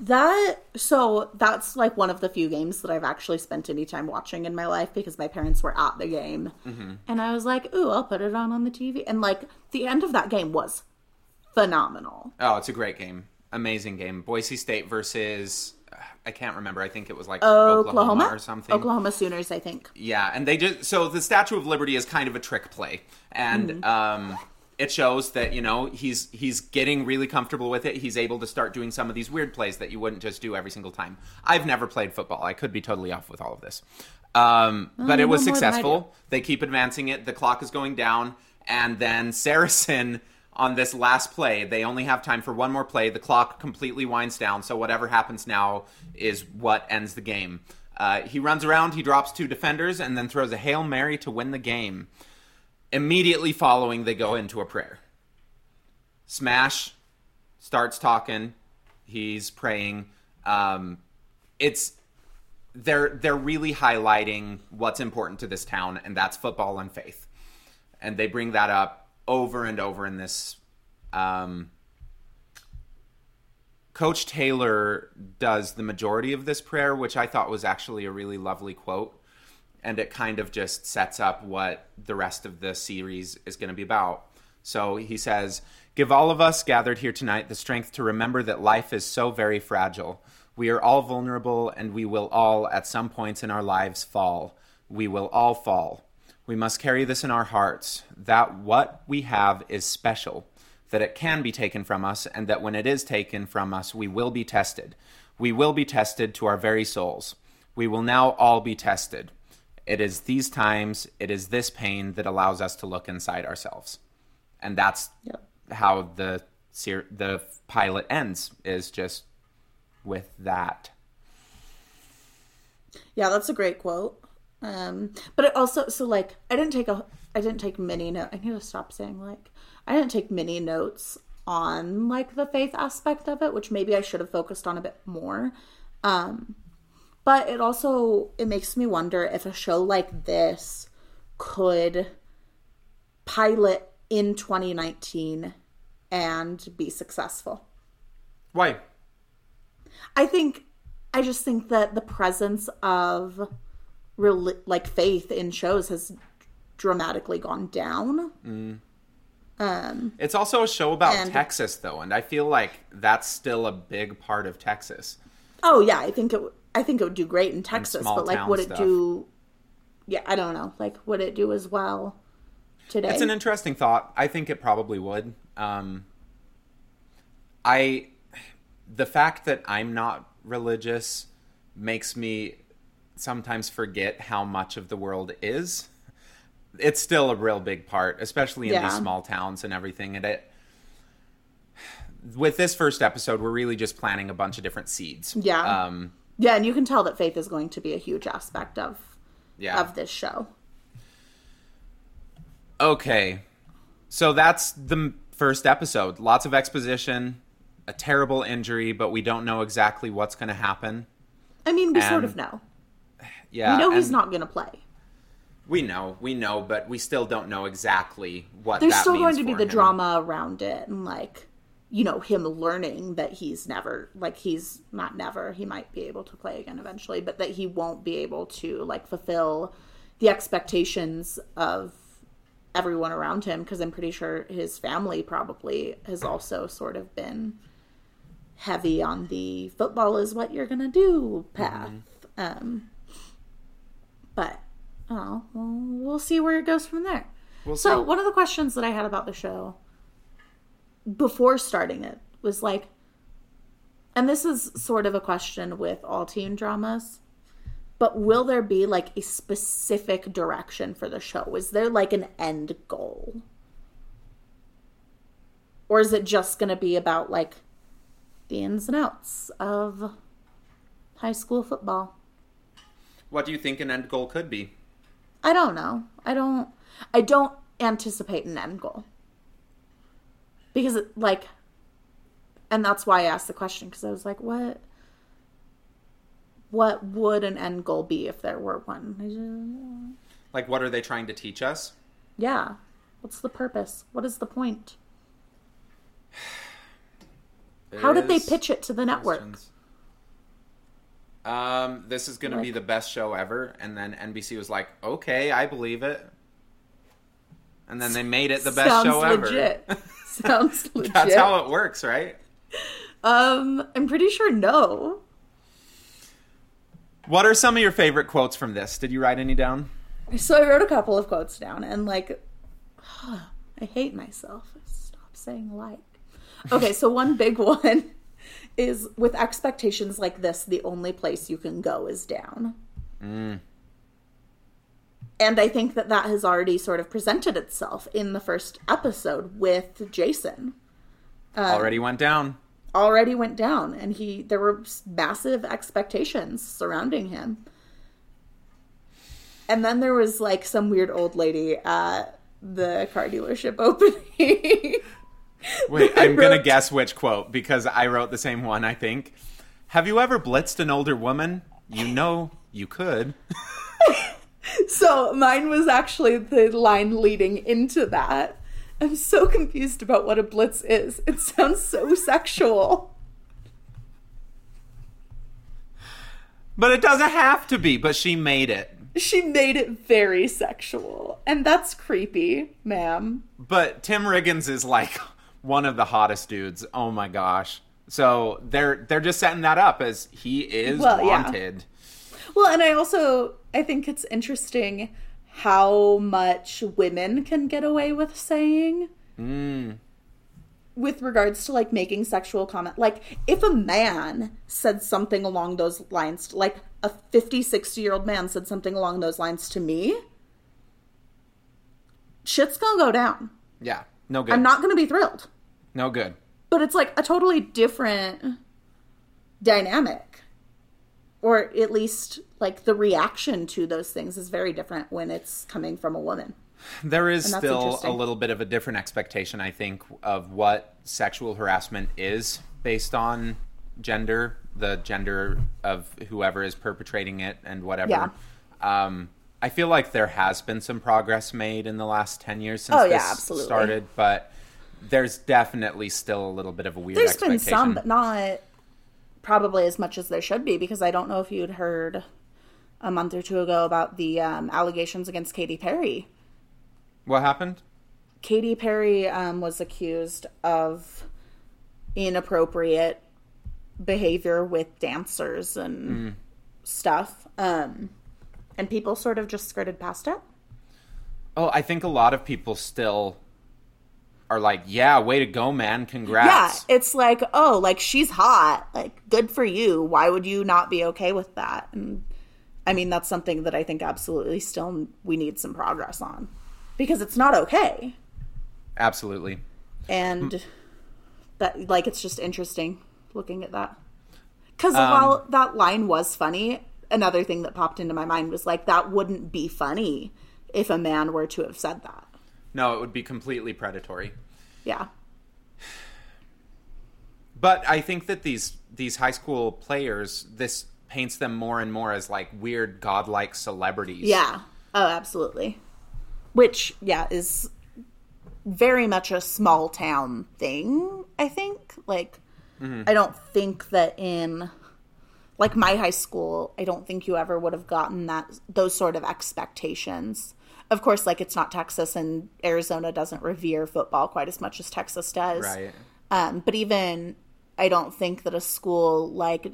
[SPEAKER 2] That so that's like one of the few games that I've actually spent any time watching in my life because my parents were at the game, mm-hmm. and I was like, "Ooh, I'll put it on on the TV." And like the end of that game was phenomenal.
[SPEAKER 1] Oh, it's a great game, amazing game. Boise State versus I can't remember. I think it was like Oklahoma,
[SPEAKER 2] Oklahoma
[SPEAKER 1] or something.
[SPEAKER 2] Oklahoma Sooners, I think.
[SPEAKER 1] Yeah, and they just so the Statue of Liberty is kind of a trick play, and um, it shows that you know he's he's getting really comfortable with it. He's able to start doing some of these weird plays that you wouldn't just do every single time. I've never played football. I could be totally off with all of this, um, but it was
[SPEAKER 2] know more than I do.
[SPEAKER 1] successful. They keep advancing it. The clock is going down, and then Saracen. On this last play, they only have time for one more play. The clock completely winds down, so whatever happens now is what ends the game. Uh, he runs around, he drops two defenders, and then throws a Hail Mary to win the game. Immediately following, they go into a prayer. Smash starts talking. He's praying. Um, it's they're they're really highlighting what's important to this town, and that's football and faith. And they bring that up over and over in this um, Coach Taylor does the majority of this prayer, which I thought was actually a really lovely quote. And it kind of just sets up what the rest of the series is going to be about. So he says, Give all of us gathered here tonight the strength to remember that life is so very fragile. We are all vulnerable, and we will all, at some points in our lives, fall. We will all fall. We must carry this in our hearts that what we have is special, that it can be taken from us, and that when it is taken from us, we will be tested. We will be tested to our very souls. We will now all be tested. It is these times, it is this pain that allows us to look inside ourselves. And that's
[SPEAKER 2] Yep.
[SPEAKER 1] how the the pilot ends is just with that.
[SPEAKER 2] Yeah, that's a great quote. Um, but it also so like I didn't take a I didn't take many notes. I need to stop saying like I didn't take many notes on like the faith aspect of it, which maybe I should have focused on a bit more. Um, but it also it makes me wonder if a show like this could pilot in 2019 and be successful.
[SPEAKER 1] Why?
[SPEAKER 2] I think I just think that the presence of real like faith in shows has dramatically gone down.
[SPEAKER 1] It's also a show about
[SPEAKER 2] And-
[SPEAKER 1] Texas though, and I feel like that's still a big part of Texas.
[SPEAKER 2] Oh yeah, I think it I think it would do great in Texas, but like would it do Yeah, I don't know. Like would it do as well today?
[SPEAKER 1] It's an interesting thought. I think it probably would. Um, I, the fact that I'm not religious makes me sometimes forget how much of the world is. It's still a real big part, especially in these small towns and everything. And it, with this first episode, we're really just planting a bunch of different seeds.
[SPEAKER 2] Yeah.
[SPEAKER 1] Um,
[SPEAKER 2] yeah, and you can tell that faith is going to be a huge aspect of
[SPEAKER 1] yeah.
[SPEAKER 2] of this show.
[SPEAKER 1] Okay. So that's the first episode. Lots of exposition, a terrible injury, but we don't know exactly what's going to happen.
[SPEAKER 2] I mean, we sort of know.
[SPEAKER 1] Yeah.
[SPEAKER 2] We know he's not going to play.
[SPEAKER 1] We know, we know, but we still don't know exactly what
[SPEAKER 2] There's still going to be the
[SPEAKER 1] him.
[SPEAKER 2] drama around it and like you know him learning that he's never like he's not never he might be able to play again eventually but that he won't be able to like fulfill the expectations of everyone around him because i'm pretty sure his family probably has also sort of been heavy on the football is what you're gonna do path um but oh well, we'll see where it goes from there
[SPEAKER 1] We'll
[SPEAKER 2] so
[SPEAKER 1] see.
[SPEAKER 2] one of the questions that I had about the show before starting it was like, and this is sort of a question with all teen dramas, but will there be like a specific direction for the show? Is there like an end goal? Or is it just going to be about like the ins and outs of high school football?
[SPEAKER 1] What do you think an end goal could be?
[SPEAKER 2] I don't know. I don't I don't anticipate an end goal. Because it, like and that's why I asked the question because I was like what what would an end goal be if there were one?
[SPEAKER 1] Like, what are they trying to teach us?
[SPEAKER 2] Yeah. What's the purpose? What is the point? How did they pitch it to the network?
[SPEAKER 1] questions. Um, this is going to be the best show ever, and then NBC was like, "Okay, I believe it," and then they made it the best
[SPEAKER 2] Sounds
[SPEAKER 1] show ever.
[SPEAKER 2] legit. (laughs) Sounds legit. (laughs)
[SPEAKER 1] That's how it works, right?
[SPEAKER 2] um, I'm pretty sure no.
[SPEAKER 1] What are some of your favorite quotes from this? Did you write any down?
[SPEAKER 2] So I wrote a couple of quotes down and like (sighs) I hate myself. Stop saying like. Okay, so one big (laughs) one is with expectations like this, the only place you can go is down. Mm. And I think that that has already sort of presented itself in the first episode with Jason.
[SPEAKER 1] Uh, already went down.
[SPEAKER 2] Already went down, and he there were massive expectations surrounding him. And then there was like some weird old lady at the car dealership (laughs) opening. (laughs)
[SPEAKER 1] Wait,
[SPEAKER 2] I
[SPEAKER 1] I'm gonna guess which quote because I wrote the same one. I think. Have you ever blitzed an older woman? You know you could. (laughs)
[SPEAKER 2] So mine was actually the line leading into that. I'm so confused about what a blitz is. It sounds so sexual.
[SPEAKER 1] But it doesn't have to be, but she made it.
[SPEAKER 2] She made it very sexual. And that's creepy, ma'am.
[SPEAKER 1] But Tim Riggins is like one of the hottest dudes. Oh my gosh. So they're they're just setting that up as he is
[SPEAKER 2] Well, yeah.
[SPEAKER 1] wanted.
[SPEAKER 2] Well, and I also I think it's interesting how much women can get away with saying mm. with regards to like making sexual comment. Like if a man said something along those lines, like a 50, 60 year old man said something along those lines to me, shit's gonna go down.
[SPEAKER 1] Yeah. No good.
[SPEAKER 2] I'm not gonna be thrilled.
[SPEAKER 1] no good.
[SPEAKER 2] But it's like a totally different dynamic. Or at least like the reaction to those things is very different when it's coming from a woman.
[SPEAKER 1] There is still a little bit of a different expectation, I think, of what sexual harassment is based on gender, the gender of whoever is perpetrating it, and whatever.
[SPEAKER 2] Yeah.
[SPEAKER 1] Um, I feel like there has been some progress made in the last 10 years since
[SPEAKER 2] Oh, yeah,
[SPEAKER 1] this
[SPEAKER 2] absolutely.
[SPEAKER 1] started, but there's definitely still a little bit of a weird
[SPEAKER 2] There's been some, but not probably as much as there should be because I don't know if you'd heard a month or two ago about the um, allegations against Katy Perry.
[SPEAKER 1] What happened?
[SPEAKER 2] Katy Perry um, was accused of inappropriate behavior with dancers and stuff. Um, and people sort of just skirted past it.
[SPEAKER 1] Oh, I think a lot of people still are like, yeah, way to go, man. Congrats!"
[SPEAKER 2] Yeah, it's like, oh, like she's hot. Like, good for you. Why would you not be okay with that? And I mean, that's something that I think absolutely still we need some progress on because it's not okay.
[SPEAKER 1] Absolutely.
[SPEAKER 2] And hmm. that, like, it's just interesting looking at that. Because while um, that line was funny, another thing that popped into my mind was like, that wouldn't be funny if a man were to have said that.
[SPEAKER 1] No, it would be completely predatory.
[SPEAKER 2] Yeah.
[SPEAKER 1] But I think that these these high school players, this paints them more and more as like weird godlike celebrities.
[SPEAKER 2] Yeah. Oh, absolutely. Which, yeah, is very much a small town thing, I think. Like, mm-hmm. I don't think that in like my high school, I don't think you ever would have gotten that those sort of expectations. Of course, like it's not Texas and Arizona doesn't revere football quite as much as Texas does.
[SPEAKER 1] Right.
[SPEAKER 2] Um, but even I don't think that a school like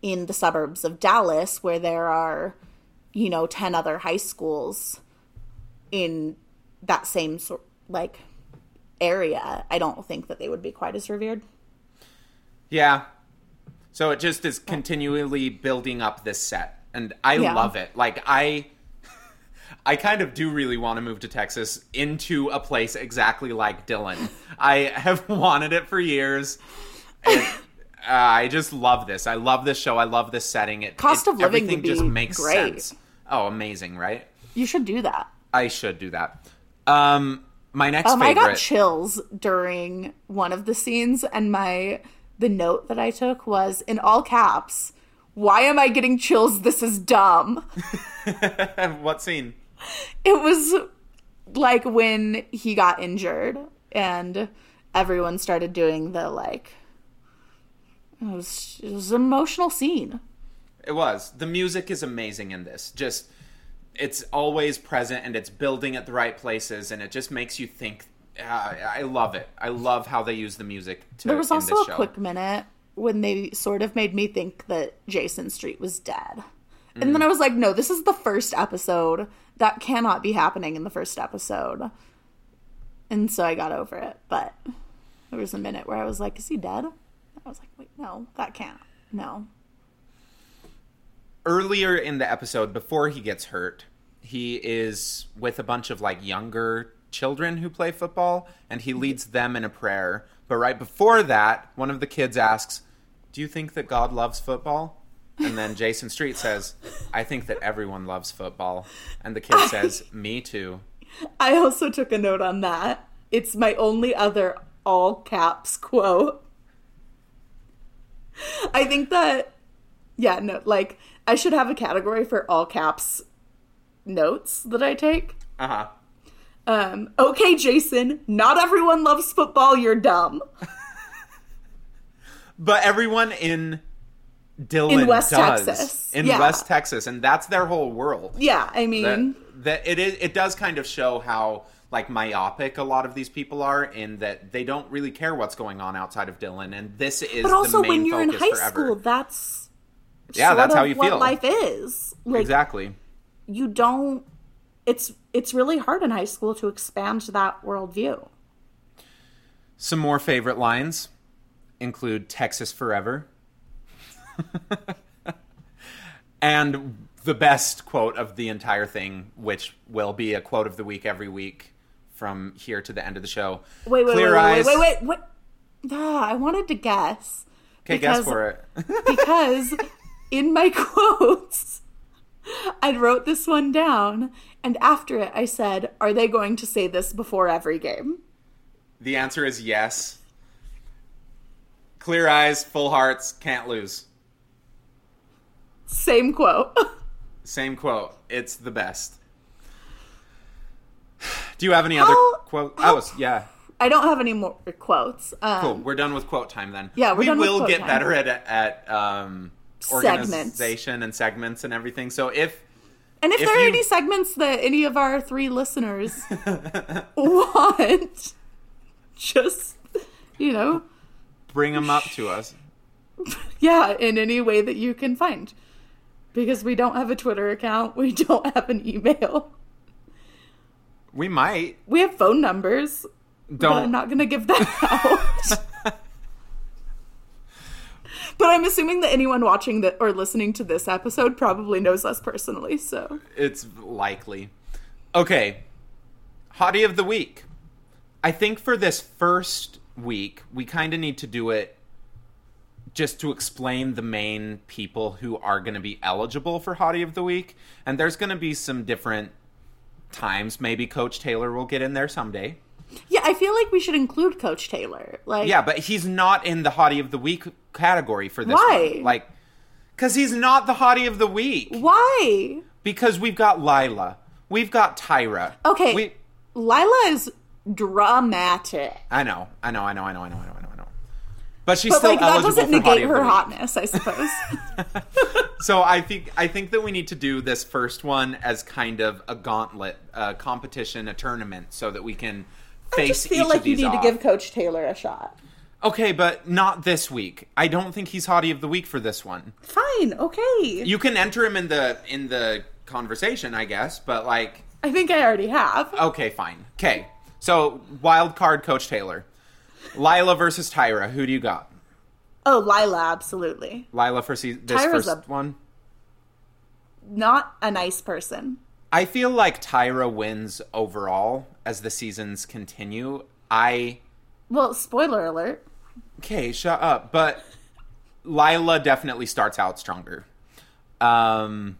[SPEAKER 2] in the suburbs of Dallas, where there are, you know, 10 other high schools in that same sort like area, I don't think that they would be quite as revered.
[SPEAKER 1] Yeah. So it just is continually building up this set. And I
[SPEAKER 2] Yeah.
[SPEAKER 1] love it. Like I I kind of do really want to move to Texas into a place exactly like Dillon. I have (laughs) wanted it for years. And, uh, I just love this. I love this show. I love this setting. It
[SPEAKER 2] Cost
[SPEAKER 1] it-
[SPEAKER 2] of living
[SPEAKER 1] everything just makes
[SPEAKER 2] great.
[SPEAKER 1] sense. Oh, amazing, right?
[SPEAKER 2] You should do that.
[SPEAKER 1] I should do that. Um, my next
[SPEAKER 2] Um, I
[SPEAKER 1] favorite.
[SPEAKER 2] got chills during one of the scenes, and my the note that I took was in all caps. Why am I getting chills? This is dumb. (laughs)
[SPEAKER 1] what scene?
[SPEAKER 2] It was like when he got injured and everyone started doing the like. It was, it was an emotional scene.
[SPEAKER 1] It was. The music is amazing in this. Just it's always present and it's building at the right places and it just makes you think. I love it. I love how they use the music. To,
[SPEAKER 2] There was also
[SPEAKER 1] this
[SPEAKER 2] a
[SPEAKER 1] show.
[SPEAKER 2] quick minute when they sort of made me think that Jason Street was dead. And mm. then I was like, no, this is the first episode. That cannot be happening in the first episode. And so I got over it. But there was a minute where I was like, is he dead? I was like, wait, no, that can't. No.
[SPEAKER 1] earlier in the episode before he gets hurt he is with a bunch of like younger children who play football and he leads them in a prayer but right before that one of the kids asks do you think that god loves football and then (laughs) jason street says i think that everyone loves football and the kid says me too
[SPEAKER 2] I also took a note on that. It's my only other all caps quote. I think that, yeah, no, like, I should have a category for all caps notes that I take.
[SPEAKER 1] uh-huh
[SPEAKER 2] Um, okay, Jason, not everyone loves football, you're dumb. (laughs)
[SPEAKER 1] but everyone in Dillon
[SPEAKER 2] In West
[SPEAKER 1] does
[SPEAKER 2] Texas.
[SPEAKER 1] in
[SPEAKER 2] Yeah.
[SPEAKER 1] West Texas, and that's their whole world.
[SPEAKER 2] Yeah, I mean,
[SPEAKER 1] that, that it is it does kind of show how like myopic a lot of these people are in that they don't really care what's going on outside of Dillon and this is
[SPEAKER 2] but also when you're in high
[SPEAKER 1] forever.
[SPEAKER 2] school, that's
[SPEAKER 1] Yeah, that's how you
[SPEAKER 2] what
[SPEAKER 1] feel.
[SPEAKER 2] life is. Like
[SPEAKER 1] exactly
[SPEAKER 2] you don't. It's it's really hard in high school to expand that worldview.
[SPEAKER 1] some more favorite lines include Texas forever (laughs) and the best quote of the entire thing which will be a quote of the week every week from here to the end of the show
[SPEAKER 2] Wait, wait,
[SPEAKER 1] Clear
[SPEAKER 2] wait,
[SPEAKER 1] eyes.
[SPEAKER 2] wait, wait, wait, wait. Ah, I wanted to guess.
[SPEAKER 1] okay guess for it
[SPEAKER 2] because (laughs) in my (laughs) quotes, I wrote this one down, and after it, I said, Are they going to say this before every game?
[SPEAKER 1] The answer is yes. Clear eyes, full hearts, can't lose.
[SPEAKER 2] Same quote. (laughs)
[SPEAKER 1] Same quote. It's the best. Do you have any other
[SPEAKER 2] How-
[SPEAKER 1] quote?
[SPEAKER 2] how-
[SPEAKER 1] Oh, yeah.
[SPEAKER 2] I don't have any more quotes. Um,
[SPEAKER 1] Cool. We're done with quote time then.
[SPEAKER 2] Yeah,
[SPEAKER 1] we will get
[SPEAKER 2] time.
[SPEAKER 1] better at at um,
[SPEAKER 2] Segments.
[SPEAKER 1] organization and segments and everything. So if
[SPEAKER 2] And if,
[SPEAKER 1] If
[SPEAKER 2] there are any segments that any of our three listeners (laughs) want, just, you know,
[SPEAKER 1] bring them up to us, (laughs)
[SPEAKER 2] yeah, in any way that you can find. Because we don't have a Twitter account, we don't (laughs) have an email.
[SPEAKER 1] we might.
[SPEAKER 2] We have phone numbers, but I'm
[SPEAKER 1] Don't.
[SPEAKER 2] not going to give that out. But I'm assuming that anyone watching that or listening to this episode probably knows us personally, so.
[SPEAKER 1] It's likely. Okay. Hottie of the week. I think for this first week, we kind of need to do it just to explain the main people who are going to be eligible for Hottie of the week. And there's going to be some different times. Maybe Coach Taylor will get in there someday.
[SPEAKER 2] Yeah, I feel like we should include Coach Taylor. Like,
[SPEAKER 1] Yeah, but he's not in the Hottie of the Week category for this
[SPEAKER 2] Why?
[SPEAKER 1] one. Like, because he's not the Hottie of the Week.
[SPEAKER 2] why?
[SPEAKER 1] Because we've got Lyla. We've got Tyra.
[SPEAKER 2] Okay.
[SPEAKER 1] We,
[SPEAKER 2] Lyla is dramatic.
[SPEAKER 1] I know, I know, I know, I know, I know, I know, I know, I know. But she's
[SPEAKER 2] But
[SPEAKER 1] still
[SPEAKER 2] like that doesn't
[SPEAKER 1] for
[SPEAKER 2] negate her hotness, I suppose. (laughs) (laughs)
[SPEAKER 1] So I think I think that we need to do this first one as kind of a gauntlet, a competition, a tournament, so that we can face.
[SPEAKER 2] I just feel
[SPEAKER 1] each
[SPEAKER 2] like you need
[SPEAKER 1] off.
[SPEAKER 2] to give Coach Taylor a shot.
[SPEAKER 1] Okay, but not this week. I don't think he's Hottie of the Week for this one.
[SPEAKER 2] Fine, okay.
[SPEAKER 1] You can enter him in the in the conversation, I guess, but like
[SPEAKER 2] I think I already have.
[SPEAKER 1] okay, fine. Okay. So, wild card coach Taylor. Lyla versus Tyra. Who do you got?
[SPEAKER 2] Oh, Lyla, absolutely.
[SPEAKER 1] Lyla for se- this
[SPEAKER 2] Tyra's
[SPEAKER 1] first
[SPEAKER 2] a-
[SPEAKER 1] one.
[SPEAKER 2] Not a nice person.
[SPEAKER 1] I feel like Tyra wins overall as the seasons continue. I
[SPEAKER 2] Well, spoiler alert.
[SPEAKER 1] Okay, shut up. But Lyla definitely starts out stronger. Um,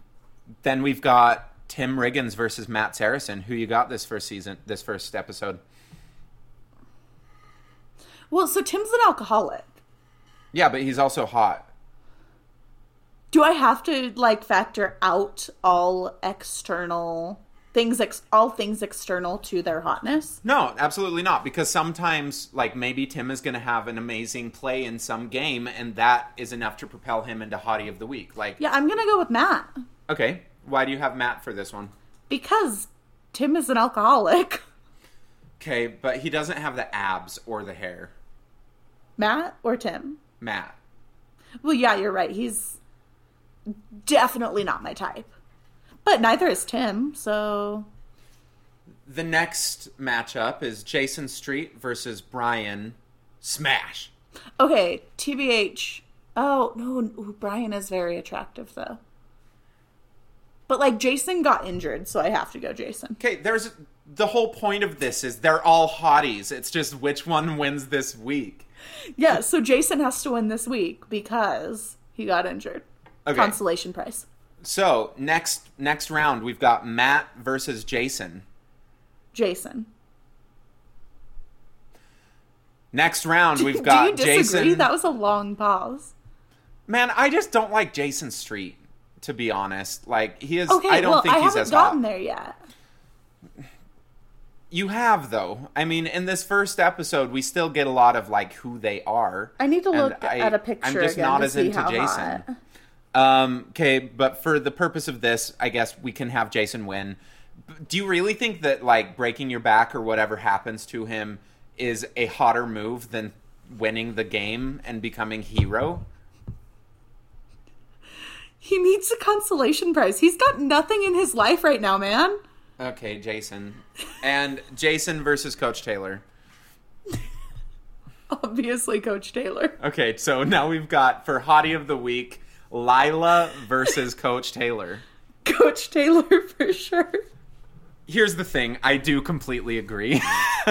[SPEAKER 1] then we've got Tim Riggins versus Matt Saracen. Who you got this first season? This first episode?
[SPEAKER 2] Well, so Tim's an alcoholic.
[SPEAKER 1] Yeah, but he's also hot.
[SPEAKER 2] Do I have to like factor out all external things ex- all things external to their hotness?
[SPEAKER 1] No, absolutely not. Because sometimes, like, maybe Tim is going to have an amazing play in some game, and that is enough to propel him into Hottie of the Week. Like,
[SPEAKER 2] Yeah, I'm going to go with Matt
[SPEAKER 1] okay, why do you have Matt for this one?
[SPEAKER 2] because Tim is an alcoholic. (laughs)
[SPEAKER 1] Okay, but he doesn't have the abs or the hair.
[SPEAKER 2] Matt or Tim?
[SPEAKER 1] Matt.
[SPEAKER 2] Well, yeah, you're right. He's definitely not my type. But neither is Tim, so
[SPEAKER 1] The next matchup is Jason Street versus Brian Smash.
[SPEAKER 2] okay, TBH. Oh, no, ooh, Brian is very attractive though. But like Jason got injured, so I have to go Jason.
[SPEAKER 1] Okay, there's the whole point of this is they're all hotties. It's just which one wins this week.
[SPEAKER 2] Yeah, so Jason has to win this week because he got injured.
[SPEAKER 1] Okay.
[SPEAKER 2] Consolation prize.
[SPEAKER 1] So next next round we've got Matt versus Jason.
[SPEAKER 2] Jason.
[SPEAKER 1] Next round we've got Do
[SPEAKER 2] you disagree?
[SPEAKER 1] Jason.
[SPEAKER 2] That was a long pause.
[SPEAKER 1] Man, I just don't like Jason Street. To be honest, like he is.
[SPEAKER 2] Okay,
[SPEAKER 1] I don't
[SPEAKER 2] well,
[SPEAKER 1] think
[SPEAKER 2] I
[SPEAKER 1] he's
[SPEAKER 2] haven't
[SPEAKER 1] as
[SPEAKER 2] gotten
[SPEAKER 1] hot.
[SPEAKER 2] there yet.
[SPEAKER 1] You have though. I mean, in this first episode, we still get a lot of like who they are.
[SPEAKER 2] I need to look
[SPEAKER 1] I-
[SPEAKER 2] at a picture
[SPEAKER 1] I'm just
[SPEAKER 2] again
[SPEAKER 1] not
[SPEAKER 2] to
[SPEAKER 1] as
[SPEAKER 2] see
[SPEAKER 1] into
[SPEAKER 2] how
[SPEAKER 1] Jason.
[SPEAKER 2] hot.
[SPEAKER 1] Um, okay, but for the purpose of this, I guess we can have Jason win. Do you really think that like breaking your back or whatever happens to him is a hotter move than winning the game and becoming hero?
[SPEAKER 2] He needs a consolation prize. He's got nothing in his life right now, man.
[SPEAKER 1] Okay, Jason. And Jason versus Coach Taylor. (laughs)
[SPEAKER 2] Obviously, Coach Taylor.
[SPEAKER 1] Okay, so now we've got for Hottie of the Week, Lyla versus Coach Taylor. (laughs)
[SPEAKER 2] Coach Taylor for sure.
[SPEAKER 1] Here's the thing, I do completely agree. (laughs)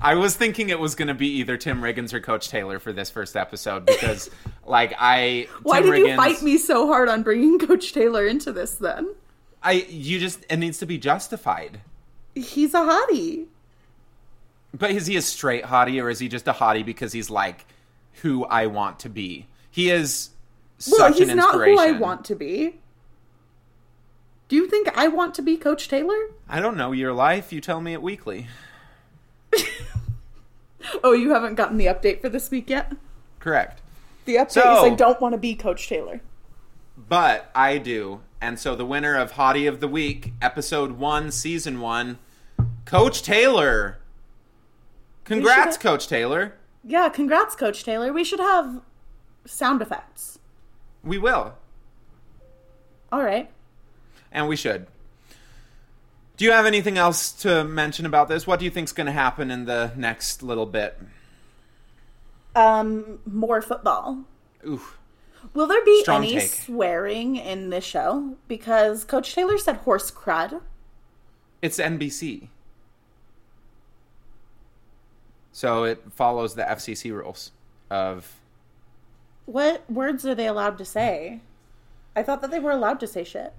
[SPEAKER 1] I was thinking it was going to be either Tim Riggins or Coach Taylor for this first episode because, (laughs) like, I
[SPEAKER 2] Why
[SPEAKER 1] Tim
[SPEAKER 2] did you fight me so hard on bringing Coach Taylor into this then?
[SPEAKER 1] I you just it needs to be justified.
[SPEAKER 2] He's a hottie.
[SPEAKER 1] But is he a straight hottie or is he just a hottie because he's like who I want to be? He is
[SPEAKER 2] Well, he's not who. I want to be. Do you think I want to be Coach Taylor?
[SPEAKER 1] I don't know your life. You tell me it weekly. (laughs)
[SPEAKER 2] Oh, you haven't gotten the update for this week yet?
[SPEAKER 1] Correct.
[SPEAKER 2] The update
[SPEAKER 1] So-
[SPEAKER 2] is I don't want to be Coach Taylor.
[SPEAKER 1] But I do. And so the winner of Hottie of the Week, episode one, season one, Coach Taylor. Congrats,
[SPEAKER 2] should-
[SPEAKER 1] Coach Taylor.
[SPEAKER 2] Yeah, congrats, Coach Taylor. We should have sound effects.
[SPEAKER 1] We will.
[SPEAKER 2] All right.
[SPEAKER 1] And we should. Do you have anything else to mention about this? What do you think's going to happen in the next little bit?
[SPEAKER 2] Um, more football.
[SPEAKER 1] Ooh.
[SPEAKER 2] Will there be
[SPEAKER 1] Strong
[SPEAKER 2] any
[SPEAKER 1] take.
[SPEAKER 2] swearing in this show? Because Coach Taylor said horse crud.
[SPEAKER 1] It's NBC. So it follows the FCC rules of
[SPEAKER 2] What words are they allowed to say? I thought that they were allowed to say shit.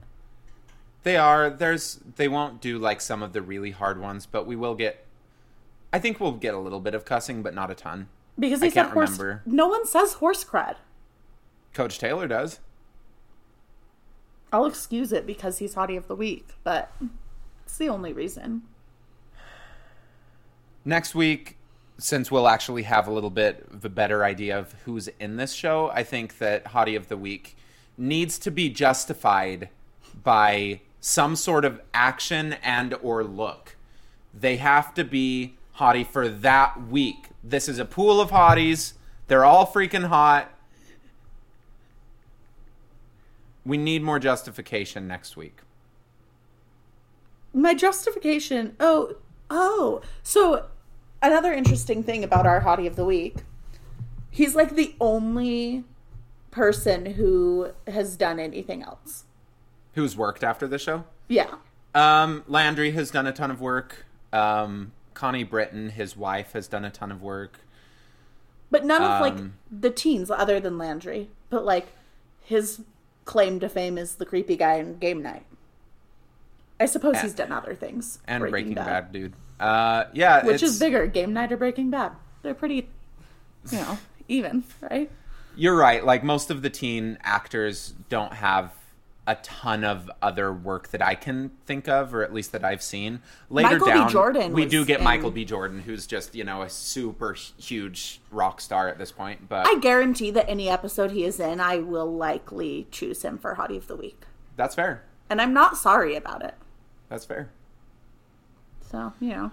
[SPEAKER 1] They are. There's. They won't do like some of the really hard ones, but we will get. I think we'll get a little bit of cussing, but not a ton.
[SPEAKER 2] Because
[SPEAKER 1] I
[SPEAKER 2] they said
[SPEAKER 1] can't
[SPEAKER 2] horse.
[SPEAKER 1] remember.
[SPEAKER 2] No one says horse crud.
[SPEAKER 1] Coach Taylor does.
[SPEAKER 2] I'll excuse it because he's hottie of the week, but it's the only reason.
[SPEAKER 1] Next week, since we'll actually have a little bit of a better idea of who's in this show, I think that Hottie of the Week needs to be justified by some sort of action and or look. They have to be hottie for that week. This is a pool of hotties. They're all freaking hot. We need more justification next week.
[SPEAKER 2] My justification. Oh, oh. So, another interesting thing about our hottie of the week. He's like the only person who has done anything else.
[SPEAKER 1] Who's worked after the show?
[SPEAKER 2] Yeah.
[SPEAKER 1] Um, Landry has done a ton of work. Um, Connie Britton, his wife, has done a ton of work.
[SPEAKER 2] But none of like
[SPEAKER 1] Um,
[SPEAKER 2] the teens other than Landry. But like his claim to fame is the creepy guy in Game Night. I suppose
[SPEAKER 1] And-
[SPEAKER 2] he's done other things.
[SPEAKER 1] And Breaking, Bad. dude. Uh, yeah,
[SPEAKER 2] Which is bigger, Game Night or Breaking Bad? They're pretty, you know, even, right?
[SPEAKER 1] You're right. Like most of the teen actors don't have a ton of other work that I can think of, or at least that I've seen. Later
[SPEAKER 2] Michael B.
[SPEAKER 1] down,
[SPEAKER 2] Jordan
[SPEAKER 1] we do get
[SPEAKER 2] in-
[SPEAKER 1] Michael B. Jordan, who's just you know a super huge rock star at this point. But
[SPEAKER 2] I guarantee that any episode he is in, I will likely choose him for Hottie of the Week.
[SPEAKER 1] that's fair.
[SPEAKER 2] And I'm not sorry about it.
[SPEAKER 1] That's fair.
[SPEAKER 2] So, you know,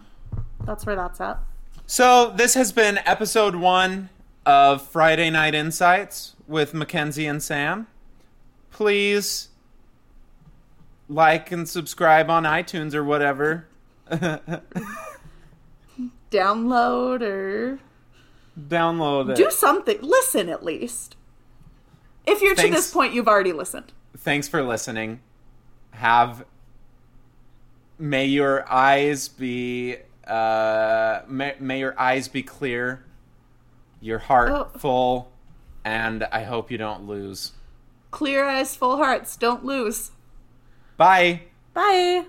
[SPEAKER 2] that's where that's at.
[SPEAKER 1] So this has been episode one of Friday Night Insights with Mackenzie and Sam. Please like and subscribe on iTunes or whatever. (laughs)
[SPEAKER 2] Download or
[SPEAKER 1] Download it.
[SPEAKER 2] do something. Listen at least. If you're to this point, you've already listened.
[SPEAKER 1] Thanks for listening. Have may your eyes be uh may, may your eyes be clear, your heart
[SPEAKER 2] Oh.
[SPEAKER 1] full, and I hope you don't lose.
[SPEAKER 2] Clear eyes, full hearts. Don't lose.
[SPEAKER 1] Bye.
[SPEAKER 2] Bye.